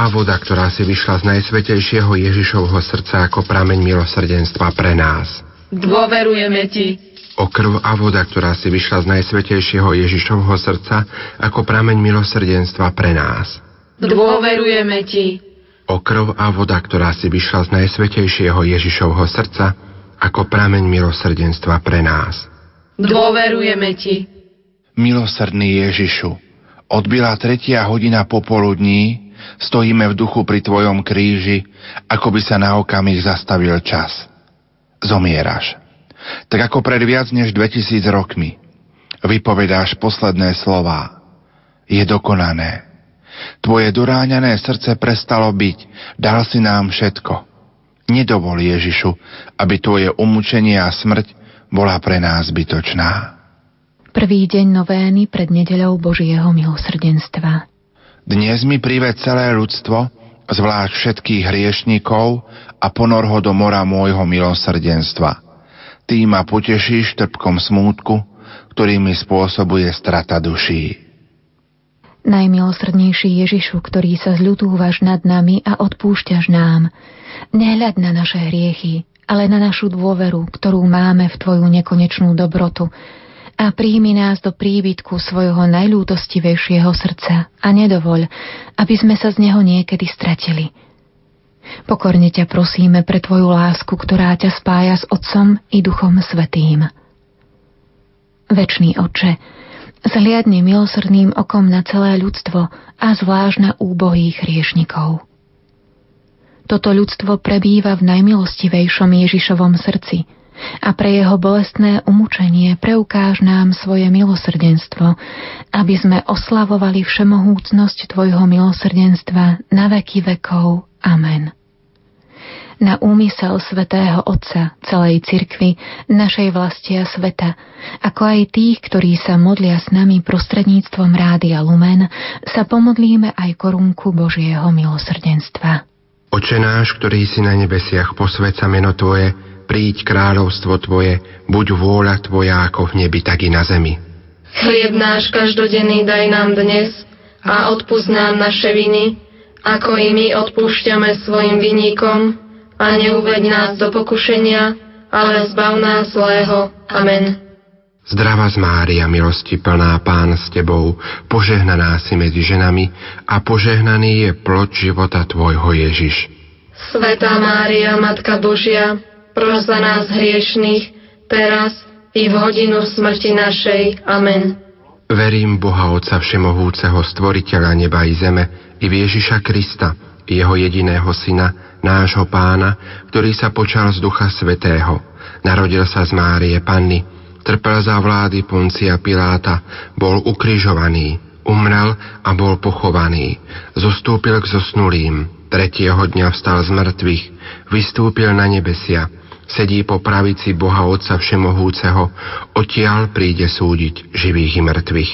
A voda, ktorá si vyšla z najsvetejšieho Ježišovho srdca ako prameň milosrdenstva pre nás. Dôverujeme Ti. O krv a voda, ktorá si vyšla z najsvetejšieho Ježišovho srdca ako prameň milosrdenstva pre nás. Dôverujeme Ti. O krv a voda, ktorá si vyšla z najsvetejšieho Ježišovho srdca ako prameň milosrdenstva pre nás. Dôverujeme Ti. Milosrdný Ježišu, odbila tretia hodina popoludní Stojíme v duchu pri Tvojom kríži, ako by sa na okamih zastavil čas. Zomieraš. Tak ako pred viac než 2000 rokmi. Vypovedáš posledné slová. Je dokonané. Tvoje doráňané srdce prestalo byť, dal si nám všetko. Nedovol Ježišu, aby Tvoje umúčenie a smrť bola pre nás zbytočná. Prvý deň novény pred nedeľou Božieho milosrdenstva. Dnes mi prive celé ľudstvo, zvlášť všetkých hriešnikov a ponor ho do mora môjho milosrdenstva. Ty ma potešíš trpkom smútku, ktorý mi spôsobuje strata duší. Najmilosrdnejší Ježišu, ktorý sa zľutúvaš nad nami a odpúšťaš nám, nehľad na naše hriechy, ale na našu dôveru, ktorú máme v Tvoju nekonečnú dobrotu, a príjmi nás do príbytku svojho najľútostivejšieho srdca a nedovoľ, aby sme sa z neho niekedy stratili. Pokorne ťa prosíme pre Tvoju lásku, ktorá ťa spája s Otcom i Duchom Svetým. Večný Oče, zhliadni milosrdným okom na celé ľudstvo a zvlášť na úbohých hriešnikov. Toto ľudstvo prebýva v najmilostivejšom Ježišovom srdci – a pre jeho bolestné umúčenie preukáž nám svoje milosrdenstvo, aby sme oslavovali všemohúcnosť Tvojho milosrdenstva na veky vekov. Amen. Na úmysel svätého Otca, celej cirkvy, našej vlasti a sveta, ako aj tých, ktorí sa modlia s nami prostredníctvom Rádia Lumen, sa pomodlíme aj korunku Božieho milosrdenstva. Oče náš, ktorý si na nebesiach, posvedca meno Tvoje, príď kráľovstvo Tvoje, buď vôľa Tvoja ako v nebi, tak i na zemi. Chlieb náš každodenný daj nám dnes a odpúsť nám naše viny, ako i my odpúšťame svojim vinníkom a neuveď nás do pokušenia, ale zbav nás zlého. Amen. Zdravá z Mária, milosti plná Pán s Tebou, požehnaná si medzi ženami a požehnaný je plod života Tvojho Ježiš. Svetá Mária, Matka Božia, pros za nás hriešných, teraz i v hodinu smrti našej. Amen. Verím Boha Otca Všemohúceho, Stvoriteľa neba i zeme, i v Ježiša Krista, Jeho jediného Syna, nášho Pána, ktorý sa počal z Ducha Svetého. Narodil sa z Márie Panny, trpel za vlády Poncia Piláta, bol ukrižovaný, umrel a bol pochovaný, zostúpil k zosnulým, tretieho dňa vstal z mŕtvych, vystúpil na nebesia, sedí po pravici Boha Otca Všemohúceho, odtiaľ príde súdiť živých i mŕtvych.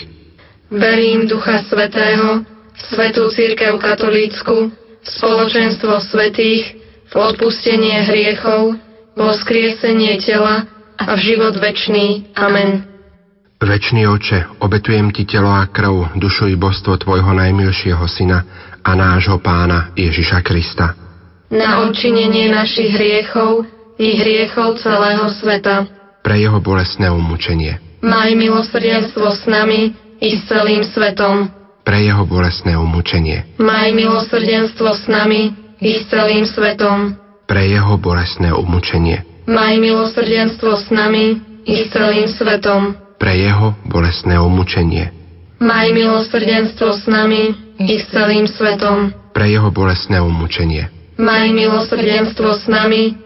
Verím Ducha Svetého, Svetú Církev Katolícku, spoločenstvo svetých, v odpustenie hriechov, vo skriesenie tela a v život večný. Amen. Večný oče, obetujem ti telo a krv, dušu i božstvo tvojho najmilšieho syna a nášho pána Ježiša Krista. Na odčinenie našich hriechov i hriechov celého sveta. Pre jeho bolestné umúčenie. Maj milosrdenstvo s nami i s celým svetom. Pre jeho bolestné umúčenie. Maj milosrdenstvo s nami i s celým svetom. Pre jeho bolestné umúčenie. Maj milosrdenstvo s nami i s celým svetom. Pre jeho bolestné umúčenie. Maj milosrdenstvo s nami i s celým svetom. Pre jeho bolestné umúčenie. Maj milosrdenstvo s nami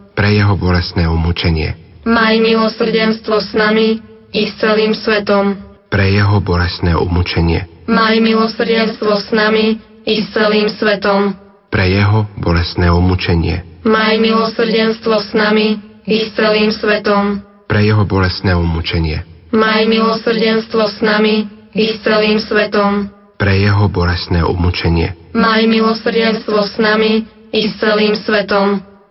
pre jeho bolestné umúčenie. Maj milosrdenstvo s nami i s celým svetom. Pre jeho bolestné umúčenie. Maj milosrdenstvo s nami i s celým svetom. Pre jeho bolestné umúčenie. Maj milosrdenstvo s nami i s celým svetom. Pre jeho bolestné umúčenie. Maj milosrdenstvo s nami i s celým svetom. Pre jeho bolestné umúčenie. Maj milosrdenstvo s nami i s celým svetom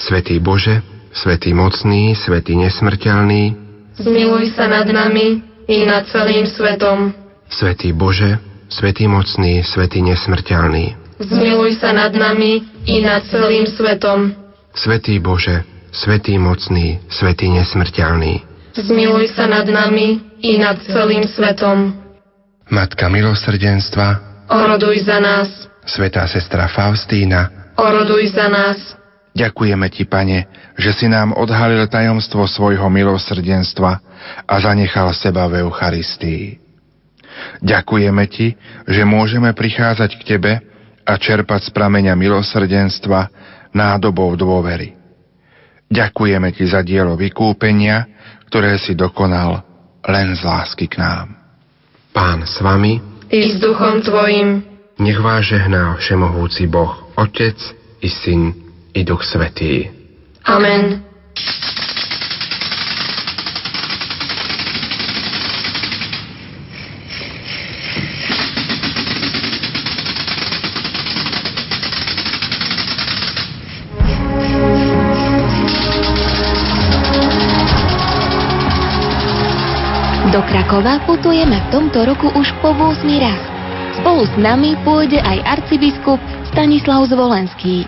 Svetý Bože, Svetý mocný, Svetý nesmrteľný, Zmiluj sa nad nami i nad celým svetom. Svetý Bože, Svetý mocný, Svetý nesmrteľný, Zmiluj sa nad nami i nad celým svetom. Svetý Bože, Svetý mocný, Svetý nesmrteľný, Zmiluj sa nad nami i nad celým svetom. Matka milosrdenstva, Oroduj za nás. Svetá sestra Faustína, Oroduj za nás. Ďakujeme Ti, Pane, že si nám odhalil tajomstvo svojho milosrdenstva a zanechal seba v Eucharistii. Ďakujeme Ti, že môžeme prichádzať k Tebe a čerpať z prameňa milosrdenstva nádobou dôvery. Ďakujeme Ti za dielo vykúpenia, ktoré si dokonal len z lásky k nám. Pán s vami, I s duchom tvojim. nech vás žehná všemohúci Boh, Otec i Syn i Duch Svetý. Amen. Do Krakova putujeme v tomto roku už po 8 raz. Spolu s nami pôjde aj arcibiskup Stanislav Zvolenský.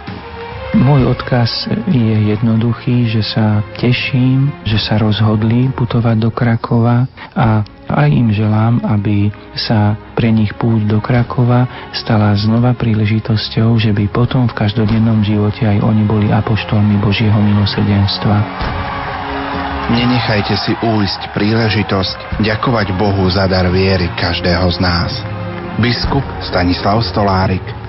Môj odkaz je jednoduchý, že sa teším, že sa rozhodli putovať do Krakova a aj im želám, aby sa pre nich púť do Krakova stala znova príležitosťou, že by potom v každodennom živote aj oni boli apoštolmi Božieho milosrdenstva. Nenechajte si újsť príležitosť ďakovať Bohu za dar viery každého z nás. Biskup Stanislav Stolárik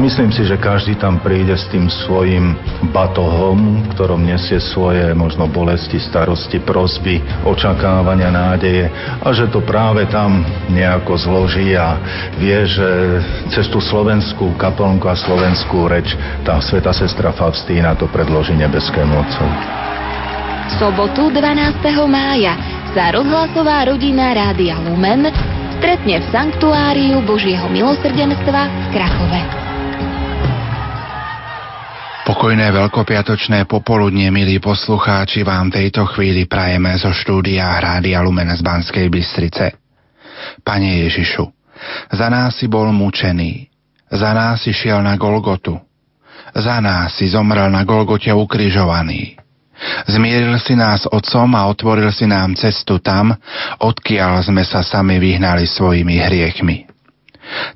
Myslím si, že každý tam príde s tým svojim batohom, ktorom nesie svoje možno bolesti, starosti, prosby, očakávania, nádeje a že to práve tam nejako zloží a vie, že cez tú slovenskú kaplnku a slovenskú reč tá sveta sestra Faustína to predloží nebeskému. V sobotu 12. mája sa rozhlasová rodina Rádia Lumen stretne v Sanktuáriu Božieho milosrdenstva v Krakove. Pokojné veľkopiatočné popoludnie, milí poslucháči, vám tejto chvíli prajeme zo štúdia Rádia Lumen z Banskej Bystrice. Pane Ježišu, za nás si bol mučený, za nás si šiel na Golgotu, za nás si zomrel na Golgote ukrižovaný. Zmieril si nás Otcom a otvoril si nám cestu tam, odkiaľ sme sa sami vyhnali svojimi hriechmi.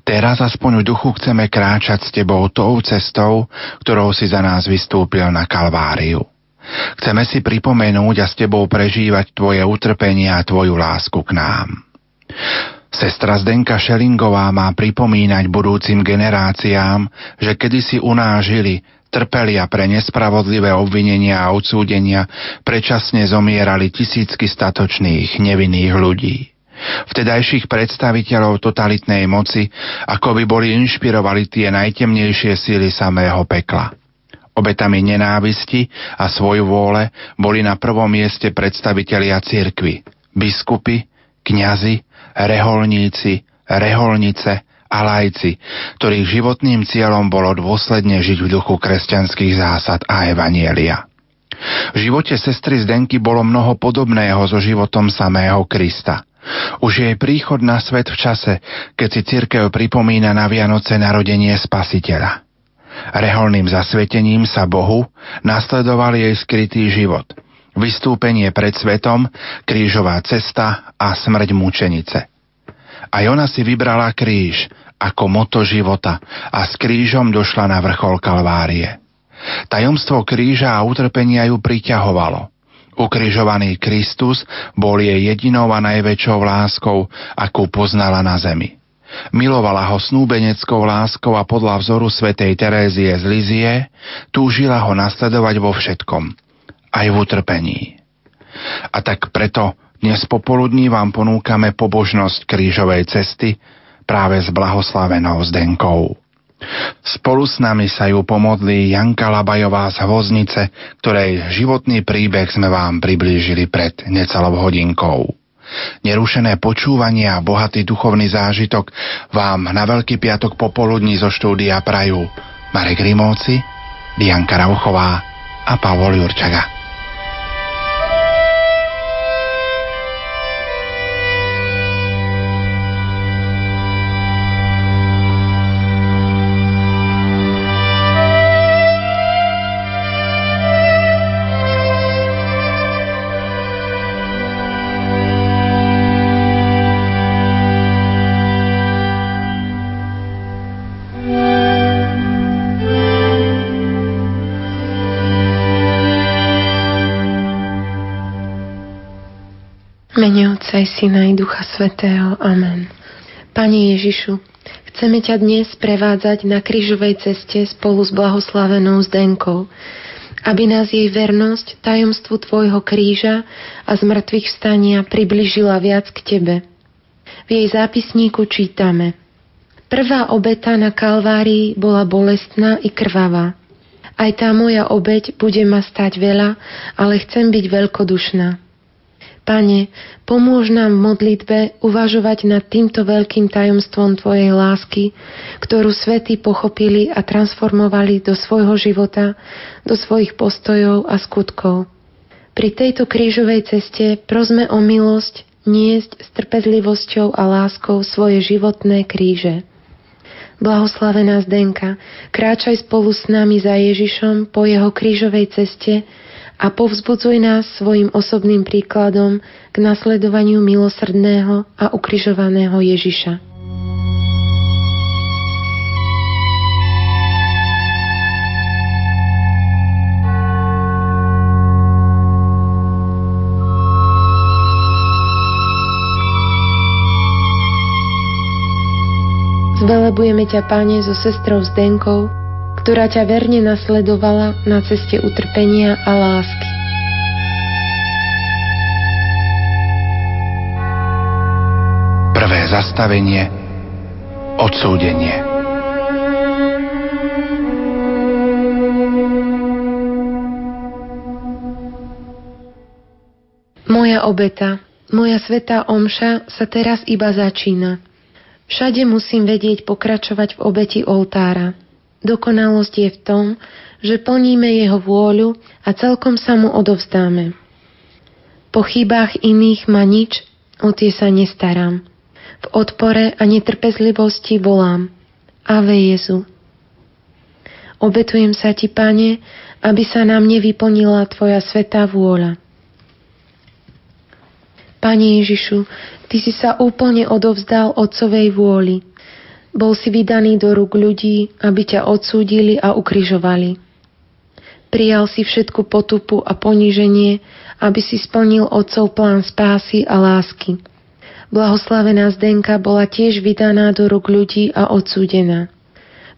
Teraz aspoň v duchu chceme kráčať s Tebou tou cestou, ktorou si za nás vystúpil na Kalváriu. Chceme si pripomenúť a s Tebou prežívať Tvoje utrpenie a Tvoju lásku k nám. Sestra Zdenka Šelingová má pripomínať budúcim generáciám, že kedysi u nás žili, trpeli a pre nespravodlivé obvinenia a odsúdenia predčasne zomierali tisícky statočných, nevinných ľudí. Vtedajších predstaviteľov totalitnej moci, ako by boli inšpirovali tie najtemnejšie síly samého pekla. Obetami nenávisti a svoju vôle boli na prvom mieste predstavitelia cirkvy, biskupy, kňazi, reholníci, reholnice a lajci, ktorých životným cieľom bolo dôsledne žiť v duchu kresťanských zásad a evanielia. V živote sestry Zdenky bolo mnoho podobného so životom samého Krista. Už jej príchod na svet v čase, keď si cirkev pripomína na Vianoce narodenie Spasiteľa. Reholným zasvetením sa Bohu nasledoval jej skrytý život, vystúpenie pred svetom, krížová cesta a smrť mučenice. A ona si vybrala kríž ako moto života a s krížom došla na vrchol Kalvárie. Tajomstvo kríža a utrpenia ju priťahovalo. Ukrižovaný Kristus bol jej jedinou a najväčšou láskou, akú poznala na zemi. Milovala ho snúbeneckou láskou a podľa vzoru svätej Terézie z Lizie túžila ho nasledovať vo všetkom, aj v utrpení. A tak preto dnes popoludní vám ponúkame pobožnosť krížovej cesty práve s blahoslavenou Zdenkou. Spolu s nami sa ju pomodlí Janka Labajová z Hvoznice, ktorej životný príbeh sme vám priblížili pred necelou hodinkou. Nerušené počúvanie a bohatý duchovný zážitok vám na Veľký piatok popoludní zo štúdia prajú Marek Rimóci, Dianka Rauchová a Pavol Jurčaga. Otca i Syna i Ducha Svetého. Amen. Pane Ježišu, chceme ťa dnes prevádzať na krížovej ceste spolu s blahoslavenou Zdenkou, aby nás jej vernosť tajomstvu Tvojho kríža a zmrtvých vstania približila viac k Tebe. V jej zápisníku čítame Prvá obeta na Kalvárii bola bolestná i krvavá. Aj tá moja obeť bude ma stať veľa, ale chcem byť veľkodušná. Pane, pomôž nám v modlitbe uvažovať nad týmto veľkým tajomstvom Tvojej lásky, ktorú svety pochopili a transformovali do svojho života, do svojich postojov a skutkov. Pri tejto krížovej ceste prosme o milosť niesť s trpezlivosťou a láskou svoje životné kríže. Blahoslavená Zdenka, kráčaj spolu s nami za Ježišom po jeho krížovej ceste, a povzbudzuj nás svojim osobným príkladom k nasledovaniu milosrdného a ukrižovaného Ježiša. Zvelebujeme ťa, Pane, so sestrou Zdenkou, ktorá ťa verne nasledovala na ceste utrpenia a lásky. Prvé zastavenie odsúdenie. Moja obeta, moja svetá omša sa teraz iba začína. Všade musím vedieť pokračovať v obeti oltára – Dokonalosť je v tom, že plníme Jeho vôľu a celkom sa mu odovzdáme. Po chybách iných ma nič, o tie sa nestarám. V odpore a netrpezlivosti volám. Ave Jezu. Obetujem sa Ti, Pane, aby sa na mne vyplnila Tvoja svetá vôľa. Pane Ježišu, Ty si sa úplne odovzdal Otcovej vôli – bol si vydaný do rúk ľudí, aby ťa odsúdili a ukrižovali. Prijal si všetku potupu a poníženie, aby si splnil Otcov plán spásy a lásky. Blahoslavená Zdenka bola tiež vydaná do rúk ľudí a odsúdená.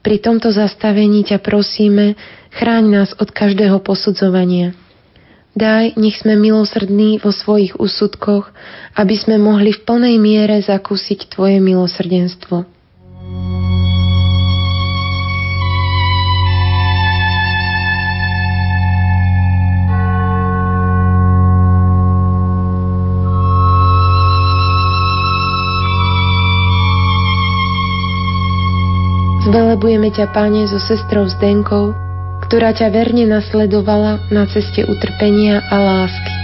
Pri tomto zastavení ťa prosíme, chráň nás od každého posudzovania. Daj, nech sme milosrdní vo svojich úsudkoch, aby sme mohli v plnej miere zakúsiť Tvoje milosrdenstvo. Zvelebujeme ťa, Pane, so sestrou Zdenkou, ktorá ťa verne nasledovala na ceste utrpenia a lásky.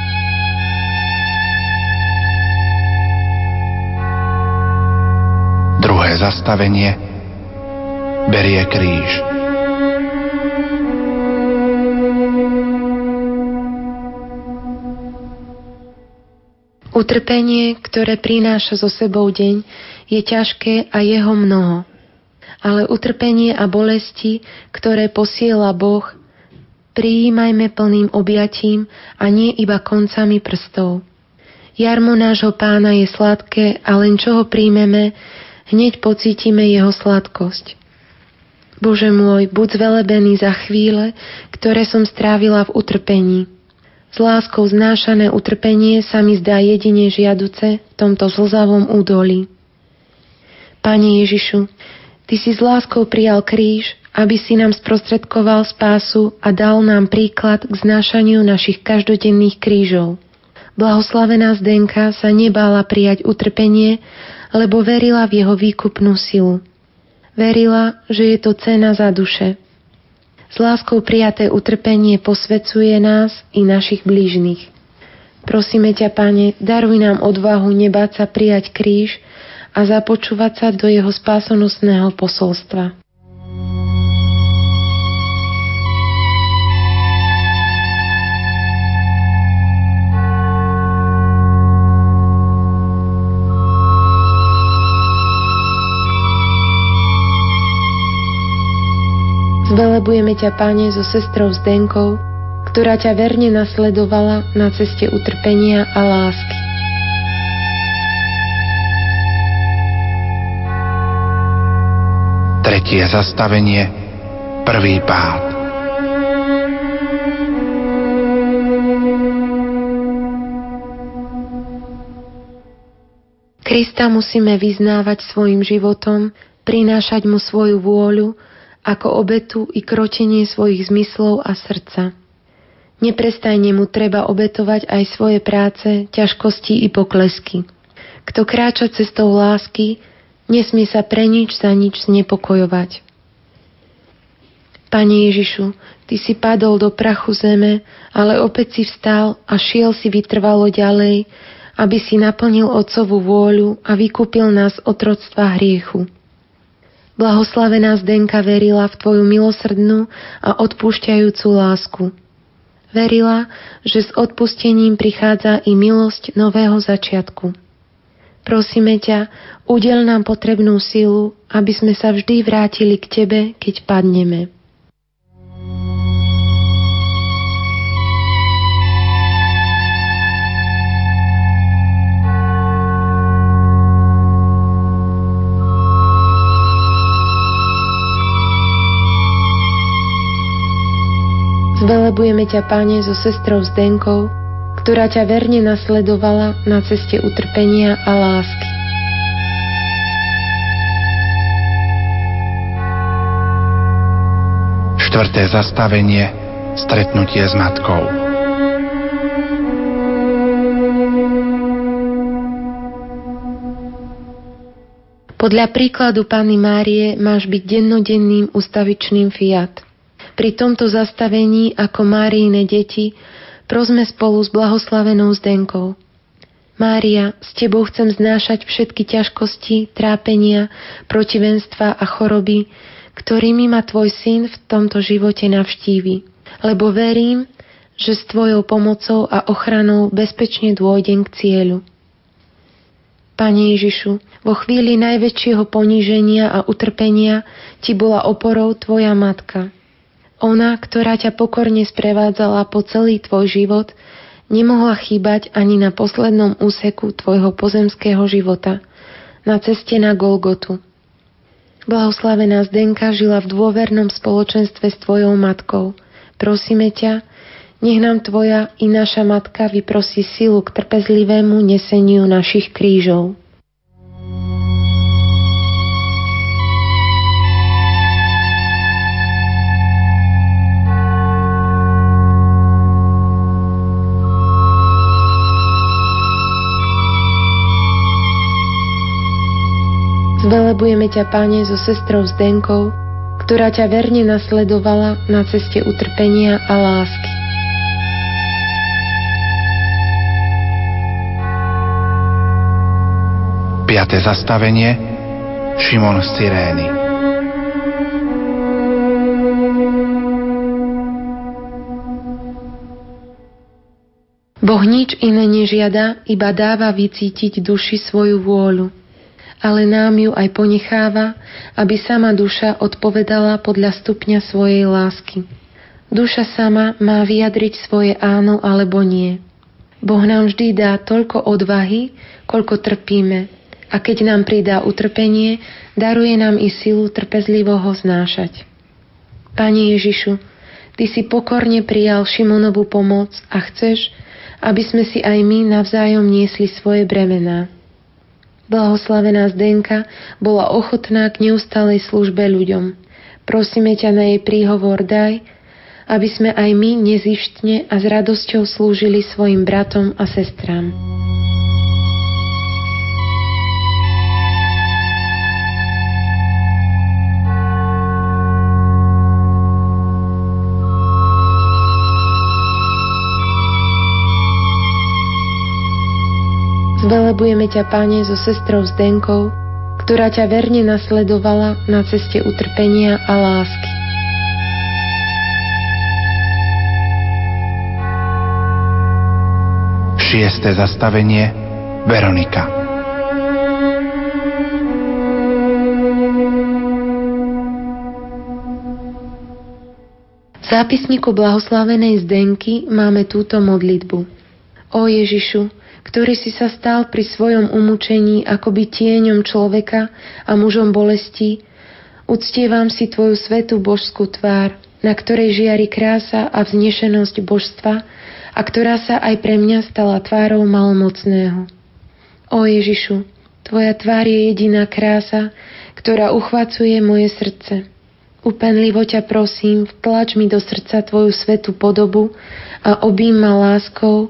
Druhé zastavenie berie kríž. Utrpenie, ktoré prináša so sebou deň, je ťažké a jeho mnoho. Ale utrpenie a bolesti, ktoré posiela Boh, prijímajme plným objatím a nie iba koncami prstov. Jarmo nášho pána je sladké a len čo ho príjmeme, hneď pocítime jeho sladkosť. Bože môj, buď zvelebený za chvíle, ktoré som strávila v utrpení. S láskou znášané utrpenie sa mi zdá jedine žiaduce v tomto zlzavom údolí. Pane Ježišu, Ty si s láskou prijal kríž, aby si nám sprostredkoval spásu a dal nám príklad k znášaniu našich každodenných krížov. Blahoslavená Zdenka sa nebála prijať utrpenie, lebo verila v jeho výkupnú silu. Verila, že je to cena za duše. S láskou prijaté utrpenie posvecuje nás i našich blížnych. Prosíme ťa, Pane, daruj nám odvahu nebáť sa prijať kríž a započúvať sa do jeho spásonosného posolstva. Zvelebujeme ťa, Pane, so sestrou Zdenkou, ktorá ťa verne nasledovala na ceste utrpenia a lásky. Tretie zastavenie, prvý pád. Krista musíme vyznávať svojim životom, prinášať mu svoju vôľu, ako obetu i krotenie svojich zmyslov a srdca. Neprestajne mu treba obetovať aj svoje práce, ťažkosti i poklesky. Kto kráča cestou lásky, nesmie sa pre nič za nič znepokojovať. Pane Ježišu, Ty si padol do prachu zeme, ale opäť si vstal a šiel si vytrvalo ďalej, aby si naplnil Otcovú vôľu a vykúpil nás otroctva hriechu. Blahoslavená Zdenka verila v Tvoju milosrdnú a odpúšťajúcu lásku. Verila, že s odpustením prichádza i milosť nového začiatku. Prosíme ťa, udel nám potrebnú silu, aby sme sa vždy vrátili k Tebe, keď padneme. Zvelebujeme ťa, Pane, so sestrou Zdenkou, ktorá ťa verne nasledovala na ceste utrpenia a lásky. Štvrté zastavenie Stretnutie s matkou. Podľa príkladu Panny Márie máš byť dennodenným ustavičným fiat – pri tomto zastavení ako Máriine deti prosme spolu s blahoslavenou Zdenkou. Mária, s Tebou chcem znášať všetky ťažkosti, trápenia, protivenstva a choroby, ktorými ma Tvoj syn v tomto živote navštívi. Lebo verím, že s Tvojou pomocou a ochranou bezpečne dôjdem k cieľu. Pane Ježišu, vo chvíli najväčšieho poníženia a utrpenia Ti bola oporou Tvoja matka – ona, ktorá ťa pokorne sprevádzala po celý tvoj život, nemohla chýbať ani na poslednom úseku tvojho pozemského života, na ceste na Golgotu. Blahoslavená Zdenka žila v dôvernom spoločenstve s tvojou matkou. Prosíme ťa, nech nám tvoja i naša matka vyprosí silu k trpezlivému neseniu našich krížov. Zvelebujeme ťa, Pane, so sestrou Zdenkou, ktorá ťa verne nasledovala na ceste utrpenia a lásky. Piaté zastavenie Šimon z Cyrény Boh nič iné nežiada, iba dáva vycítiť duši svoju vôľu. Ale nám ju aj ponecháva, aby sama duša odpovedala podľa stupňa svojej lásky. Duša sama má vyjadriť svoje áno alebo nie. Boh nám vždy dá toľko odvahy, koľko trpíme, a keď nám pridá utrpenie, daruje nám i silu trpezlivo ho znášať. Pane Ježišu, Ty si pokorne prijal Šimonovú pomoc a chceš, aby sme si aj my navzájom niesli svoje bremená. Blahoslavená Zdenka bola ochotná k neustalej službe ľuďom. Prosíme ťa na jej príhovor daj, aby sme aj my nezištne a s radosťou slúžili svojim bratom a sestrám. Zvelebujeme ťa, Pane, so sestrou Zdenkou, ktorá ťa verne nasledovala na ceste utrpenia a lásky. Šiesté zastavenie Veronika V zápisniku blahoslavenej Zdenky máme túto modlitbu. O Ježišu, ktorý si sa stal pri svojom umúčení akoby tieňom človeka a mužom bolesti, uctievam si Tvoju svetú božskú tvár, na ktorej žiari krása a vznešenosť božstva a ktorá sa aj pre mňa stala tvárou malomocného. O Ježišu, Tvoja tvár je jediná krása, ktorá uchvacuje moje srdce. Upenlivo ťa prosím, vtlač mi do srdca Tvoju svetú podobu a obím ma láskou,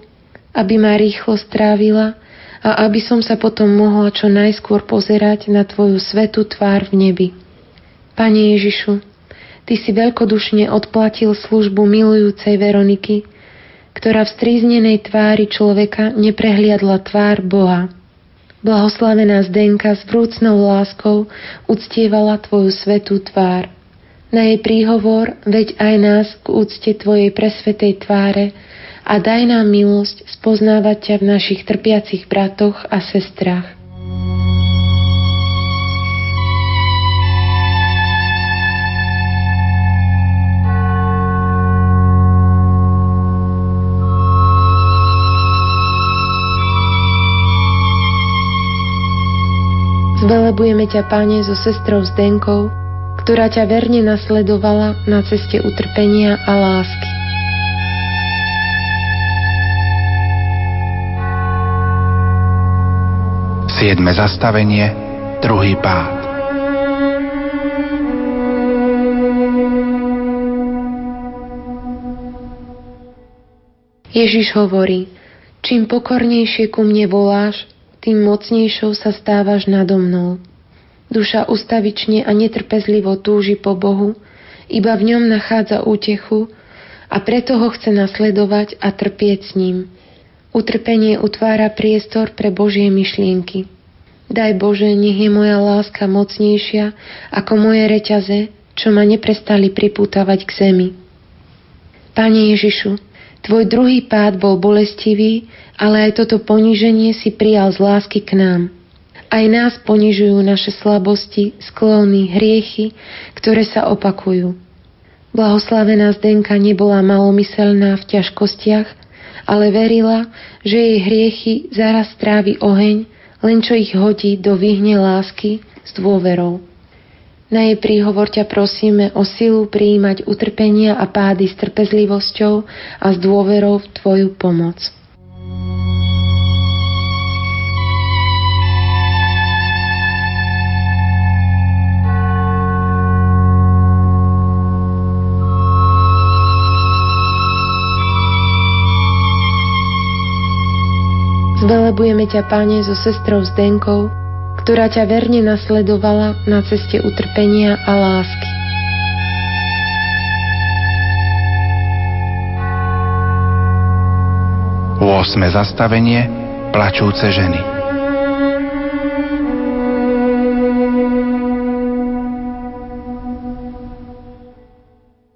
aby ma rýchlo strávila a aby som sa potom mohla čo najskôr pozerať na Tvoju svetú tvár v nebi. Pane Ježišu, Ty si veľkodušne odplatil službu milujúcej Veroniky, ktorá v stríznenej tvári človeka neprehliadla tvár Boha. Blahoslavená Zdenka s vrúcnou láskou uctievala Tvoju svetú tvár. Na jej príhovor veď aj nás k úcte Tvojej presvetej tváre a daj nám milosť spoznávať ťa v našich trpiacich bratoch a sestrách. Zvelebujeme ťa, Pane, so sestrou Zdenkou, ktorá ťa verne nasledovala na ceste utrpenia a lásky. Siedme zastavenie, druhý pád. Ježiš hovorí, čím pokornejšie ku mne voláš, tým mocnejšou sa stávaš nado mnou. Duša ustavične a netrpezlivo túži po Bohu, iba v ňom nachádza útechu a preto ho chce nasledovať a trpieť s ním. Utrpenie utvára priestor pre Božie myšlienky. Daj Bože, nech je moja láska mocnejšia ako moje reťaze, čo ma neprestali pripútavať k zemi. Pane Ježišu, Tvoj druhý pád bol bolestivý, ale aj toto poníženie si prijal z lásky k nám. Aj nás ponižujú naše slabosti, sklony, hriechy, ktoré sa opakujú. Blahoslavená Zdenka nebola malomyselná v ťažkostiach, ale verila, že jej hriechy zaraz trávi oheň len čo ich hodí do vyhne lásky s dôverou. Na jej príhovor ťa prosíme o silu prijímať utrpenia a pády s trpezlivosťou a s dôverou v Tvoju pomoc. Zvelebujeme ťa, Pane, so sestrou Zdenkou, ktorá ťa verne nasledovala na ceste utrpenia a lásky. Osme zastavenie plačúce ženy.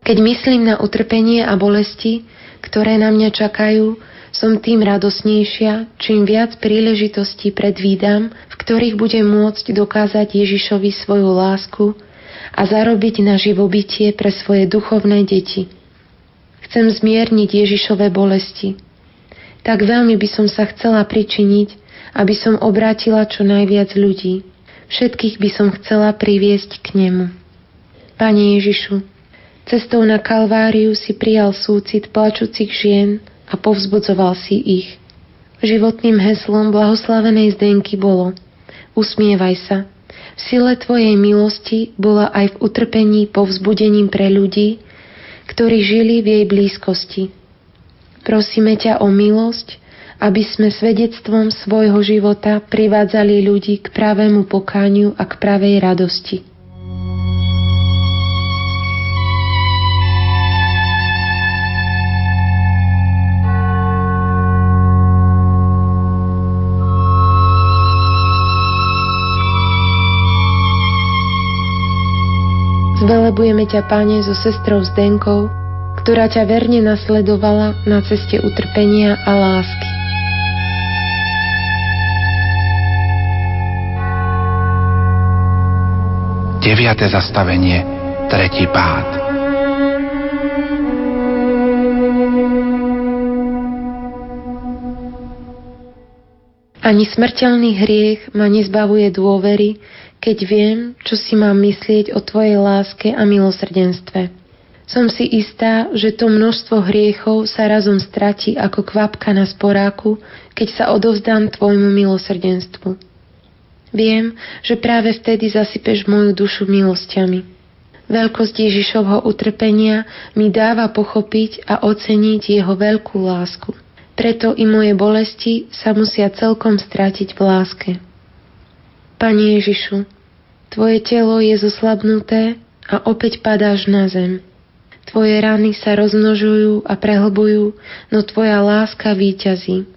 Keď myslím na utrpenie a bolesti, ktoré na mňa čakajú, som tým radosnejšia, čím viac príležitostí predvídam, v ktorých budem môcť dokázať Ježišovi svoju lásku a zarobiť na živobytie pre svoje duchovné deti. Chcem zmierniť Ježišové bolesti. Tak veľmi by som sa chcela pričiniť, aby som obrátila čo najviac ľudí. Všetkých by som chcela priviesť k nemu. Pane Ježišu, Cestou na Kalváriu si prijal súcit plačúcich žien a povzbudzoval si ich. Životným heslom blahoslavenej Zdenky bolo Usmievaj sa. V sile Tvojej milosti bola aj v utrpení povzbudením pre ľudí, ktorí žili v jej blízkosti. Prosíme ťa o milosť, aby sme svedectvom svojho života privádzali ľudí k pravému pokániu a k pravej radosti. Zvelebujeme ťa, Pane, so sestrou Zdenkou, ktorá ťa verne nasledovala na ceste utrpenia a lásky. Deviate zastavenie, tretí pád. Ani smrteľný hriech ma nezbavuje dôvery, keď viem, čo si mám myslieť o Tvojej láske a milosrdenstve. Som si istá, že to množstvo hriechov sa razom stratí ako kvapka na sporáku, keď sa odovzdám Tvojmu milosrdenstvu. Viem, že práve vtedy zasypeš moju dušu milosťami. Veľkosť Ježišovho utrpenia mi dáva pochopiť a oceniť jeho veľkú lásku. Preto i moje bolesti sa musia celkom stratiť v láske. Pane Ježišu, Tvoje telo je zoslabnuté a opäť padáš na zem. Tvoje rany sa rozmnožujú a prehlbujú, no Tvoja láska výťazí.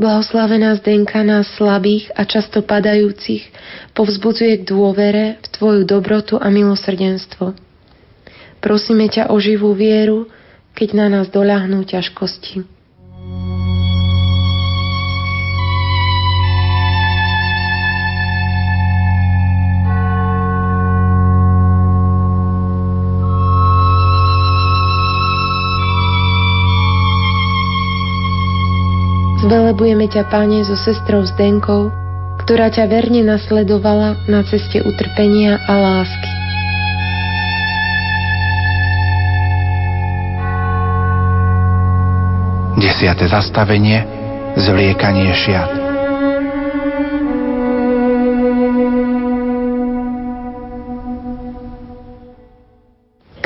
Blahoslavená Zdenka nás slabých a často padajúcich povzbudzuje k dôvere v Tvoju dobrotu a milosrdenstvo. Prosíme ťa o živú vieru, keď na nás doľahnú ťažkosti. Zvelebujeme ťa, Pane, so sestrou Zdenkou, ktorá ťa verne nasledovala na ceste utrpenia a lásky. Desiate zastavenie Zvliekanie šiat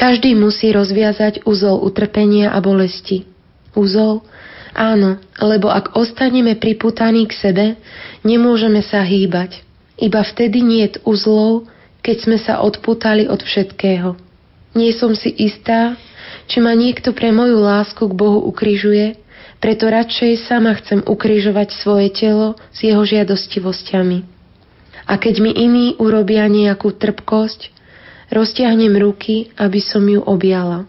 Každý musí rozviazať úzol utrpenia a bolesti. Úzol, Áno, lebo ak ostaneme priputaní k sebe, nemôžeme sa hýbať. Iba vtedy nie je uzlov, keď sme sa odputali od všetkého. Nie som si istá, či ma niekto pre moju lásku k Bohu ukrižuje, preto radšej sama chcem ukrižovať svoje telo s jeho žiadostivosťami. A keď mi iní urobia nejakú trpkosť, roztiahnem ruky, aby som ju objala.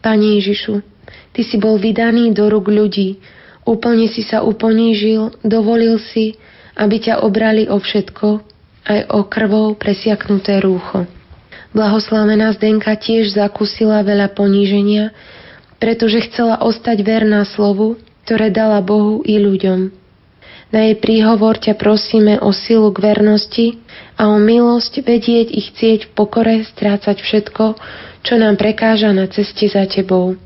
Pane Ježišu, Ty si bol vydaný do rúk ľudí, úplne si sa uponížil, dovolil si, aby ťa obrali o všetko, aj o krvou presiaknuté rúcho. Blahoslavená Zdenka tiež zakúsila veľa poníženia, pretože chcela ostať verná slovu, ktoré dala Bohu i ľuďom. Na jej príhovor ťa prosíme o silu k vernosti a o milosť vedieť ich chcieť v pokore strácať všetko, čo nám prekáža na ceste za tebou.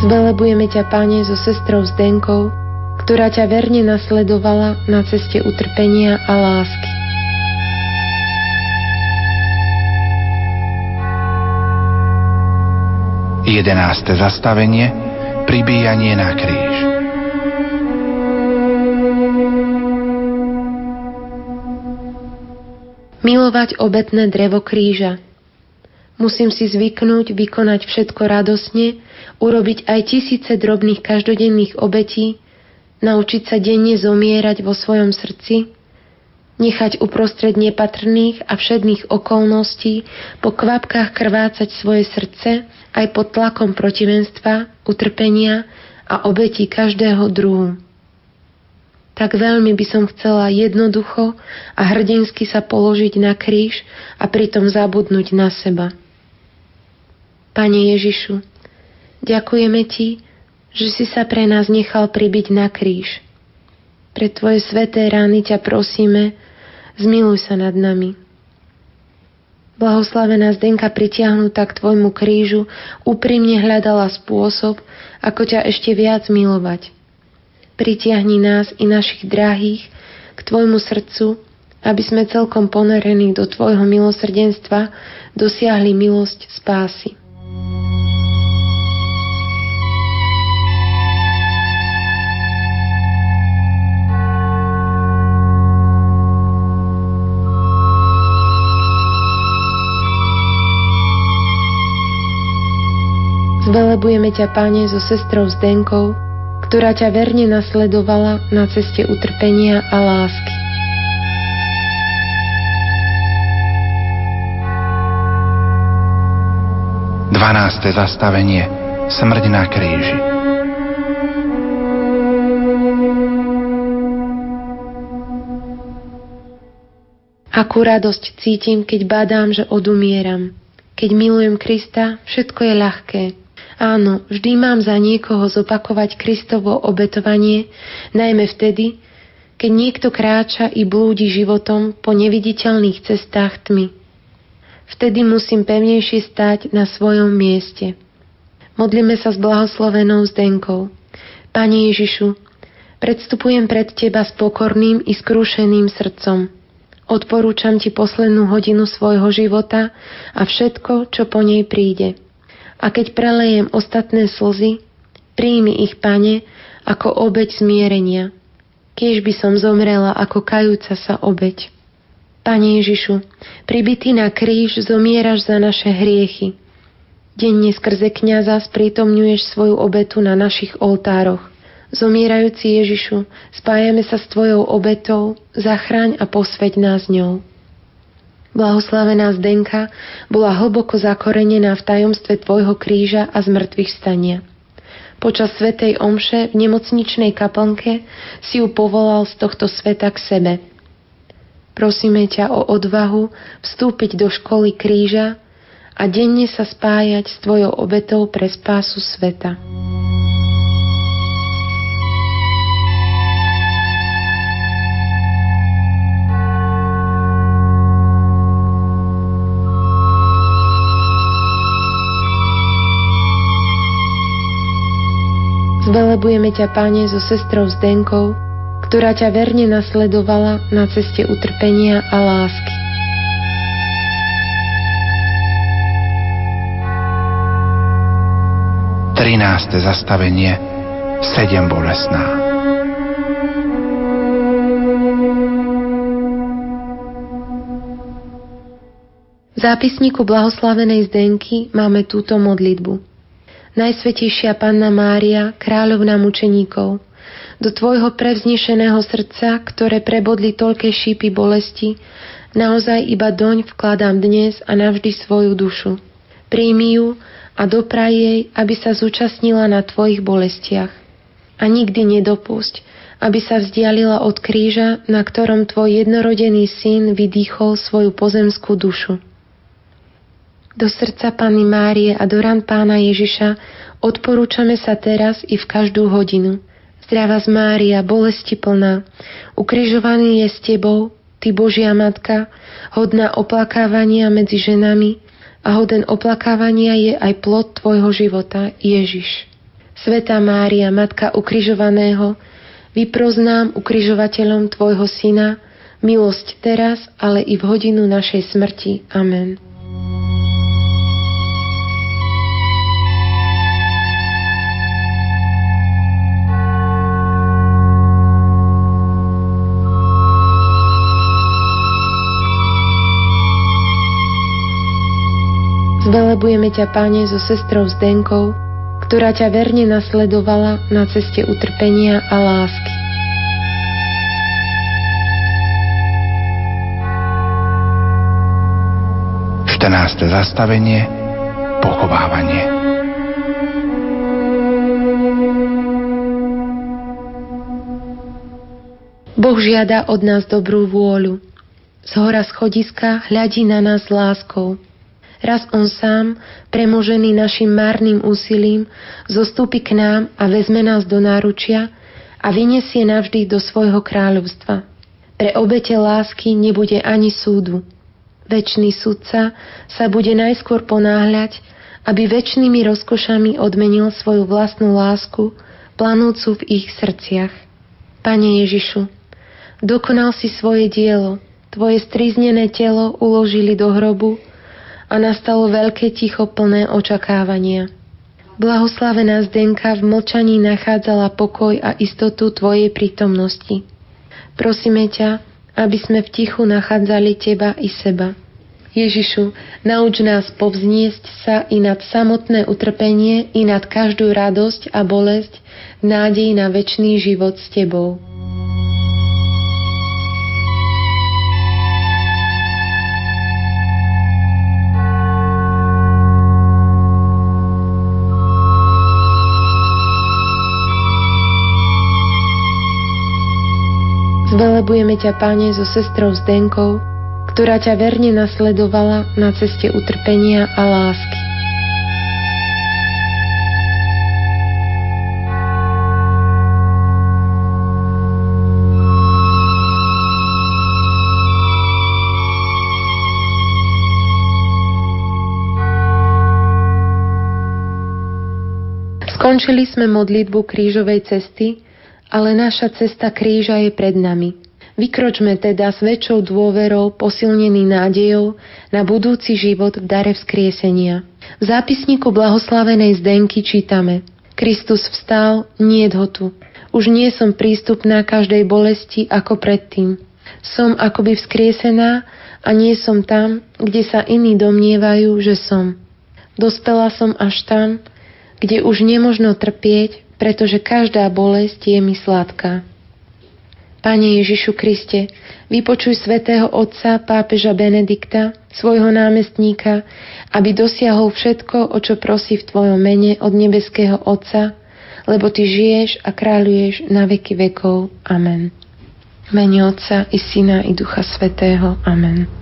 Zvelebujeme ťa, Pane, so sestrou Zdenkou, ktorá ťa verne nasledovala na ceste utrpenia a lásky. Jedenáste zastavenie Pribíjanie na kríž Milovať obetné drevo kríža – Musím si zvyknúť vykonať všetko radosne, urobiť aj tisíce drobných každodenných obetí, naučiť sa denne zomierať vo svojom srdci, nechať uprostred nepatrných a všedných okolností po kvapkách krvácať svoje srdce aj pod tlakom protivenstva, utrpenia a obetí každého druhu. Tak veľmi by som chcela jednoducho a hrdinsky sa položiť na kríž a pritom zabudnúť na seba. Pane Ježišu, ďakujeme Ti, že si sa pre nás nechal pribiť na kríž. Pre Tvoje sveté rány ťa prosíme, zmiluj sa nad nami. Blahoslavená Zdenka pritiahnutá k Tvojmu krížu úprimne hľadala spôsob, ako ťa ešte viac milovať. Pritiahni nás i našich drahých k Tvojmu srdcu, aby sme celkom ponorení do Tvojho milosrdenstva dosiahli milosť spásy. Zvelebujeme ťa, Pane, so sestrou Zdenkou, ktorá ťa verne nasledovala na ceste utrpenia a lásky. Dvanácté zastavenie Smrť na kríži Akú radosť cítim, keď badám, že odumieram. Keď milujem Krista, všetko je ľahké. Áno, vždy mám za niekoho zopakovať Kristovo obetovanie, najmä vtedy, keď niekto kráča i blúdi životom po neviditeľných cestách tmy. Vtedy musím pevnejšie stať na svojom mieste. Modlíme sa s blahoslovenou Zdenkou. Pane Ježišu, predstupujem pred Teba s pokorným i skrúšeným srdcom. Odporúčam Ti poslednú hodinu svojho života a všetko, čo po nej príde a keď prelejem ostatné slzy, príjmi ich, Pane, ako obeď zmierenia, kiež by som zomrela ako kajúca sa obeď. Pane Ježišu, pribitý na kríž zomieraš za naše hriechy. Denne skrze kniaza sprítomňuješ svoju obetu na našich oltároch. Zomierajúci Ježišu, spájame sa s Tvojou obetou, zachráň a posveď nás ňou. Blahoslavená Zdenka bola hlboko zakorenená v tajomstve Tvojho kríža a zmrtvých stania. Počas Svetej Omše v nemocničnej kaplnke si ju povolal z tohto sveta k sebe. Prosíme ťa o odvahu vstúpiť do školy kríža a denne sa spájať s Tvojou obetou pre spásu sveta. Zvelebujeme ťa, Pane, so sestrou Zdenkou, ktorá ťa verne nasledovala na ceste utrpenia a lásky. Trinácté zastavenie Sedem bolesná V zápisníku blahoslavenej Zdenky máme túto modlitbu. Najsvetejšia Panna Mária, kráľovná mučeníkov, do Tvojho prevznešeného srdca, ktoré prebodli toľké šípy bolesti, naozaj iba doň vkladám dnes a navždy svoju dušu. Príjmi ju a dopraj jej, aby sa zúčastnila na Tvojich bolestiach. A nikdy nedopusť, aby sa vzdialila od kríža, na ktorom Tvoj jednorodený syn vydýchol svoju pozemskú dušu. Do srdca Panny Márie a do ran Pána Ježiša odporúčame sa teraz i v každú hodinu. Zdravá z Mária, bolesti plná, ukrižovaný je s Tebou, Ty Božia Matka, hodná oplakávania medzi ženami a hoden oplakávania je aj plod Tvojho života, Ježiš. Svetá Mária, Matka ukrižovaného, vyproznám ukrižovateľom Tvojho Syna, milosť teraz, ale i v hodinu našej smrti. Amen. Zvelebujeme ťa, Pane, so sestrou Zdenkou, ktorá ťa verne nasledovala na ceste utrpenia a lásky. 14. zastavenie Pochovávanie Boh žiada od nás dobrú vôľu. Z hora schodiska hľadí na nás láskou. Raz on sám, premožený našim márnym úsilím, zostúpi k nám a vezme nás do náručia a vyniesie navždy do svojho kráľovstva. Pre obete lásky nebude ani súdu, Večný sudca sa bude najskôr ponáhľať, aby väčšnými rozkošami odmenil svoju vlastnú lásku, planúcu v ich srdciach. Pane Ježišu, dokonal si svoje dielo, tvoje striznené telo uložili do hrobu a nastalo veľké ticho plné očakávania. Blahoslavená Zdenka v mlčaní nachádzala pokoj a istotu Tvojej prítomnosti. Prosíme ťa, aby sme v tichu nachádzali Teba i seba. Ježišu, nauč nás povzniesť sa i nad samotné utrpenie, i nad každú radosť a bolesť, nádej na väčší život s Tebou. Zvelebujeme ťa, Pane, so sestrou Zdenkou, ktorá ťa verne nasledovala na ceste utrpenia a lásky. Skončili sme modlitbu krížovej cesty, ale naša cesta kríža je pred nami. Vykročme teda s väčšou dôverou, posilnený nádejou na budúci život v dare vzkriesenia. V zápisníku blahoslavenej Zdenky čítame Kristus vstal, nie ho tu. Už nie som prístupná každej bolesti ako predtým. Som akoby vzkriesená a nie som tam, kde sa iní domnievajú, že som. Dospela som až tam, kde už nemožno trpieť, pretože každá bolesť je mi sladká. Pane Ježišu Kriste, vypočuj svätého Otca pápeža Benedikta, svojho námestníka, aby dosiahol všetko, o čo prosí v Tvojom mene od nebeského Otca, lebo Ty žiješ a kráľuješ na veky vekov. Amen. Mene Otca i Syna i Ducha Svetého. Amen.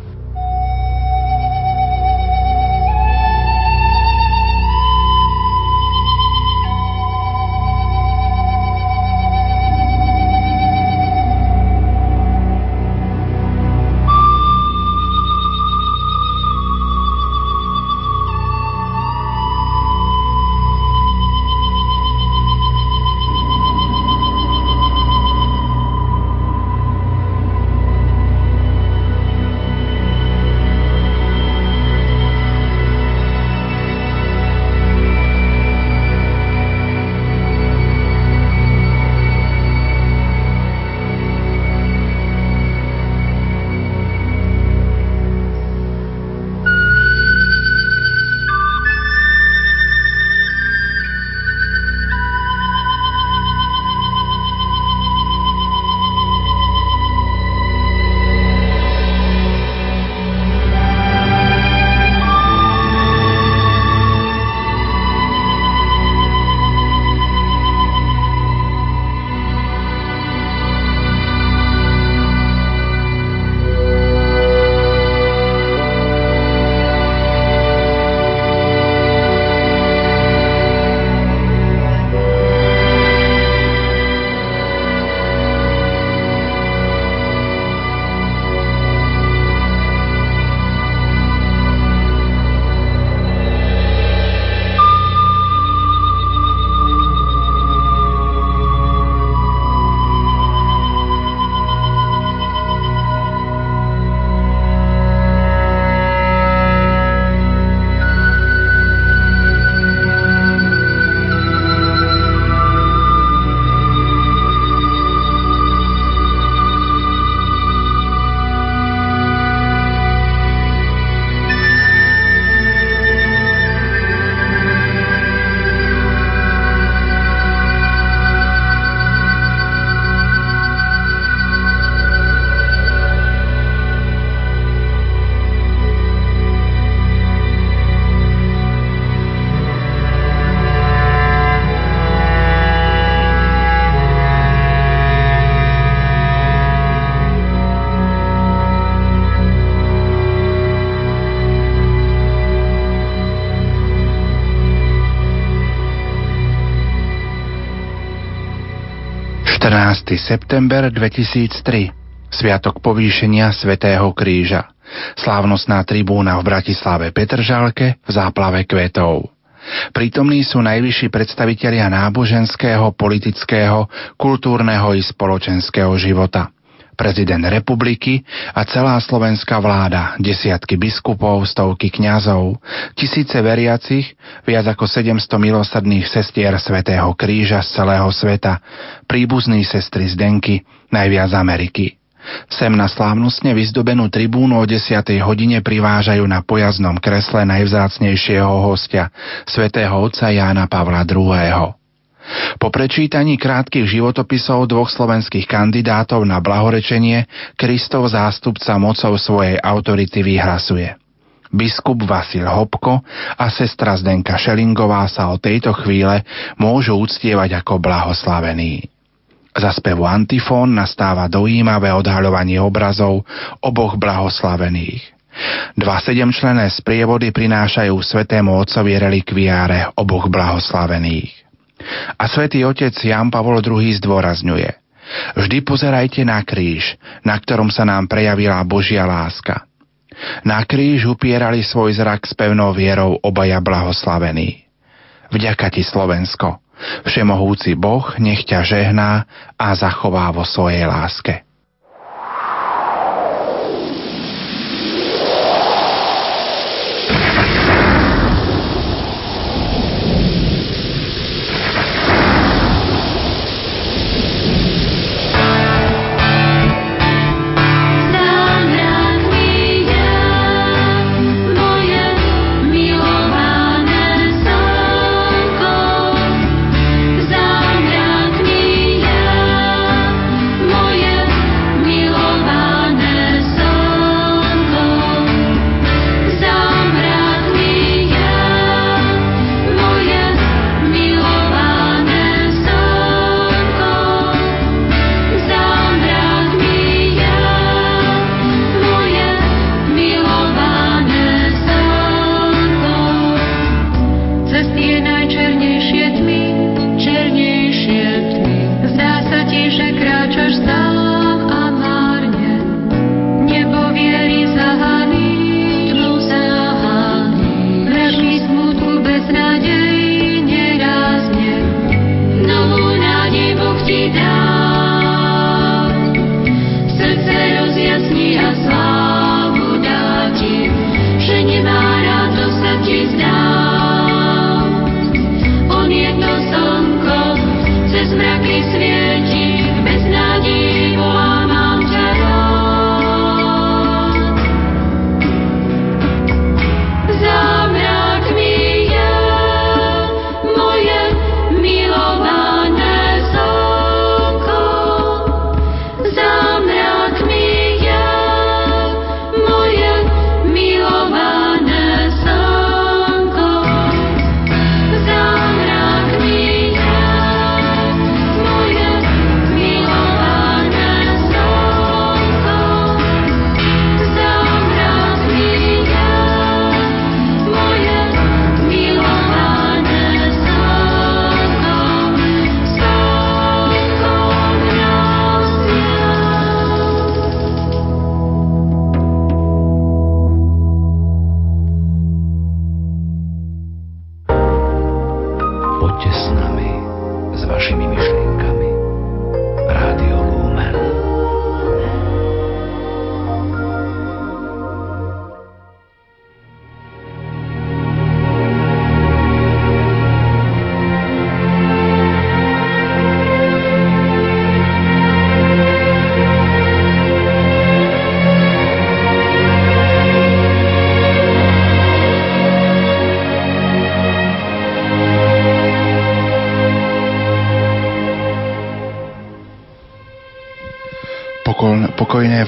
12. september 2003 Sviatok povýšenia Svetého kríža Slávnostná tribúna v Bratislave Petržalke v záplave kvetov. Prítomní sú najvyšší predstavitelia náboženského, politického, kultúrneho i spoločenského života prezident republiky a celá slovenská vláda, desiatky biskupov, stovky kňazov, tisíce veriacich, viac ako 700 milosrdných sestier Svetého kríža z celého sveta, príbuzní sestry Zdenky, najviac Ameriky. Sem na slávnostne vyzdobenú tribúnu o 10. hodine privážajú na pojazdnom kresle najvzácnejšieho hostia, svätého otca Jána Pavla II. Po prečítaní krátkych životopisov dvoch slovenských kandidátov na blahorečenie Kristov zástupca mocou svojej autority vyhlasuje. Biskup Vasil Hopko a sestra Zdenka Šelingová sa o tejto chvíle môžu uctievať ako blahoslavení. Za spevu antifón nastáva dojímavé odhaľovanie obrazov oboch blahoslavených. Dva sedemčlené sprievody prinášajú svetému otcovi relikviáre oboch blahoslavených. A svätý otec Jan Pavol II zdôrazňuje Vždy pozerajte na kríž, na ktorom sa nám prejavila Božia láska. Na kríž upierali svoj zrak s pevnou vierou obaja blahoslavení. Vďaka ti, Slovensko, Všemohúci Boh nech ťa žehná a zachová vo svojej láske.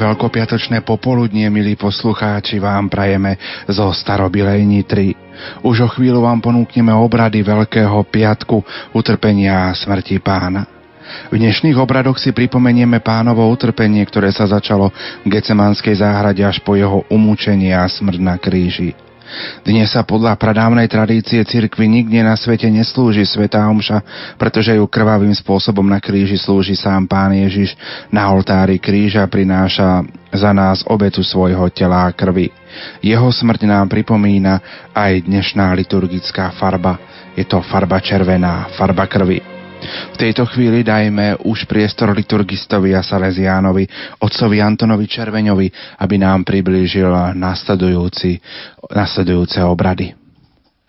Veľkopiatočné popoludnie, milí poslucháči, vám prajeme zo starobilej Nitry. Už o chvíľu vám ponúkneme obrady Veľkého piatku utrpenia a smrti pána. V dnešných obradoch si pripomenieme pánovo utrpenie, ktoré sa začalo v Gecemanskej záhrade až po jeho umúčenie a smrť na kríži. Dnes sa podľa pradávnej tradície cirkvi nikde na svete neslúži Svetá Omša, pretože ju krvavým spôsobom na kríži slúži sám Pán Ježiš. Na oltári kríža prináša za nás obetu svojho tela a krvi. Jeho smrť nám pripomína aj dnešná liturgická farba. Je to farba červená, farba krvi. V tejto chvíli dajme už priestor liturgistovi a Salesiánovi, otcovi Antonovi Červeňovi, aby nám priblížil nasledujúce obrady.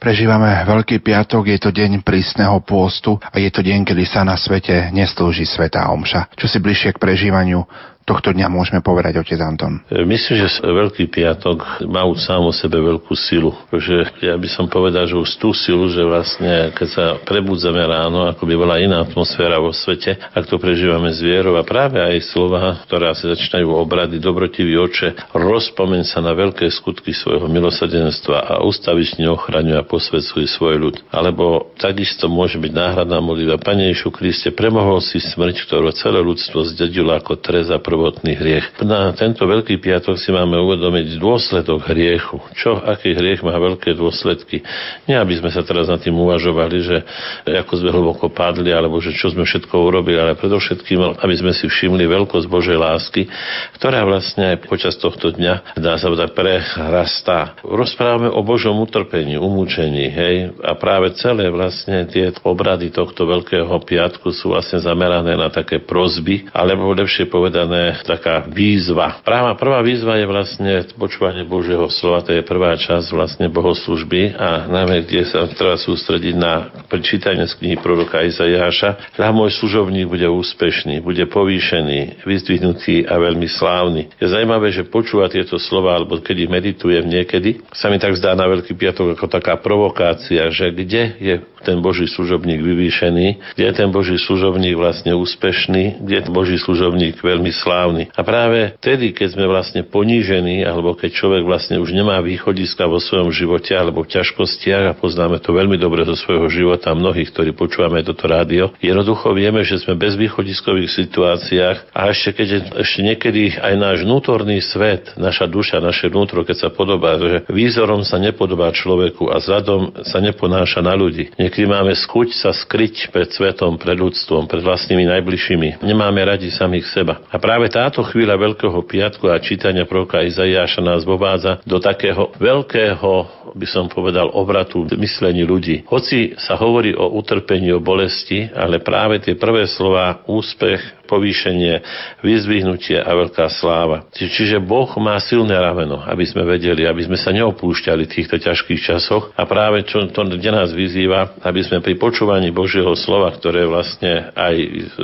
Prežívame Veľký piatok, je to deň prísneho pôstu a je to deň, kedy sa na svete neslúži Sveta Omša. Čo si bližšie k prežívaniu tohto dňa môžeme povedať, otec Anton? E, myslím, že Veľký piatok má už sám o sebe veľkú silu. Že ja by som povedal, že už tú silu, že vlastne keď sa prebudzame ráno, ako by bola iná atmosféra vo svete, ak to prežívame z vierou a práve aj slova, ktorá sa začínajú obrady, dobrotivý oče, rozpomeň sa na veľké skutky svojho milosrdenstva a ustavične ochraňuje a posvedcuje svoj ľud. Alebo takisto môže byť náhradná modlitba. Pane Ježišu Kriste, premohol si smrť, ktorú celé ľudstvo zdedilo ako treza prvotný hriech. Na tento Veľký piatok si máme uvedomiť dôsledok hriechu. Čo, aký hriech má veľké dôsledky. Nie, aby sme sa teraz nad tým uvažovali, že ako sme hlboko padli, alebo že čo sme všetko urobili, ale predovšetkým, aby sme si všimli veľkosť Božej lásky, ktorá vlastne aj počas tohto dňa, dá sa tak prehrastá. Rozprávame o Božom utrpení, umúčení, hej, a práve celé vlastne tie obrady tohto Veľkého piatku sú vlastne zamerané na také prozby, alebo lepšie povedané taká výzva. Práva prvá výzva je vlastne počúvanie Božieho slova, to je prvá časť vlastne bohoslužby a najmä, kde sa treba sústrediť na prečítanie z knihy proroka Izajáša. Tá môj služobník bude úspešný, bude povýšený, vyzdvihnutý a veľmi slávny. Je zaujímavé, že počúva tieto slova, alebo keď ich meditujem niekedy, sa mi tak zdá na Veľký piatok ako taká provokácia, že kde je ten Boží služobník vyvýšený, kde je ten Boží služobník vlastne úspešný, kde je ten Boží služobník veľmi slávny. A práve tedy, keď sme vlastne ponížení, alebo keď človek vlastne už nemá východiska vo svojom živote alebo v ťažkostiach a poznáme to veľmi dobre zo svojho života mnohých, ktorí počúvame toto rádio, jednoducho vieme, že sme bez východiskových situáciách a ešte keď ešte niekedy aj náš vnútorný svet, naša duša, naše vnútro, keď sa podobá, že výzorom sa nepodobá človeku a zadom sa neponáša na ľudí. Niekedy máme skuť sa skryť pred svetom, pred ľudstvom, pred vlastnými najbližšími. Nemáme radi samých seba. A práve táto chvíľa Veľkého piatku a čítania proroka Izaiáša nás vovádza do takého veľkého, by som povedal, obratu myslení ľudí. Hoci sa hovorí o utrpení, o bolesti, ale práve tie prvé slova úspech, povýšenie, vyzvihnutie a veľká sláva. Čiže Boh má silné rameno, aby sme vedeli, aby sme sa neopúšťali v týchto ťažkých časoch a práve čo to, kde nás vyzýva, aby sme pri počúvaní Božieho slova, ktoré vlastne aj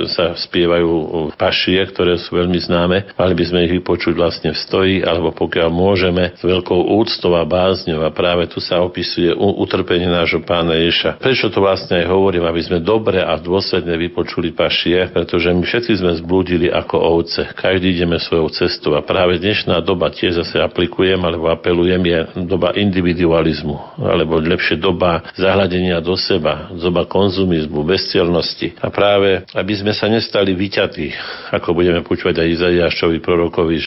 sa spievajú pašie, ktoré sú veľmi známe, mali by sme ich vypočuť vlastne v stoji, alebo pokiaľ môžeme s veľkou úctou a bázňou a práve tu sa opisuje utrpenie nášho pána Ješa. Prečo to vlastne aj hovorím, aby sme dobre a dôsledne vypočuli pašie, pretože my sme zblúdili ako ovce. Každý ideme svojou cestou a práve dnešná doba tiež zase aplikujem alebo apelujem je doba individualizmu alebo lepšie doba zahľadenia do seba, doba konzumizmu, bezcielnosti. A práve, aby sme sa nestali vyťatí, ako budeme počúvať aj Izaiášovi prorokovi,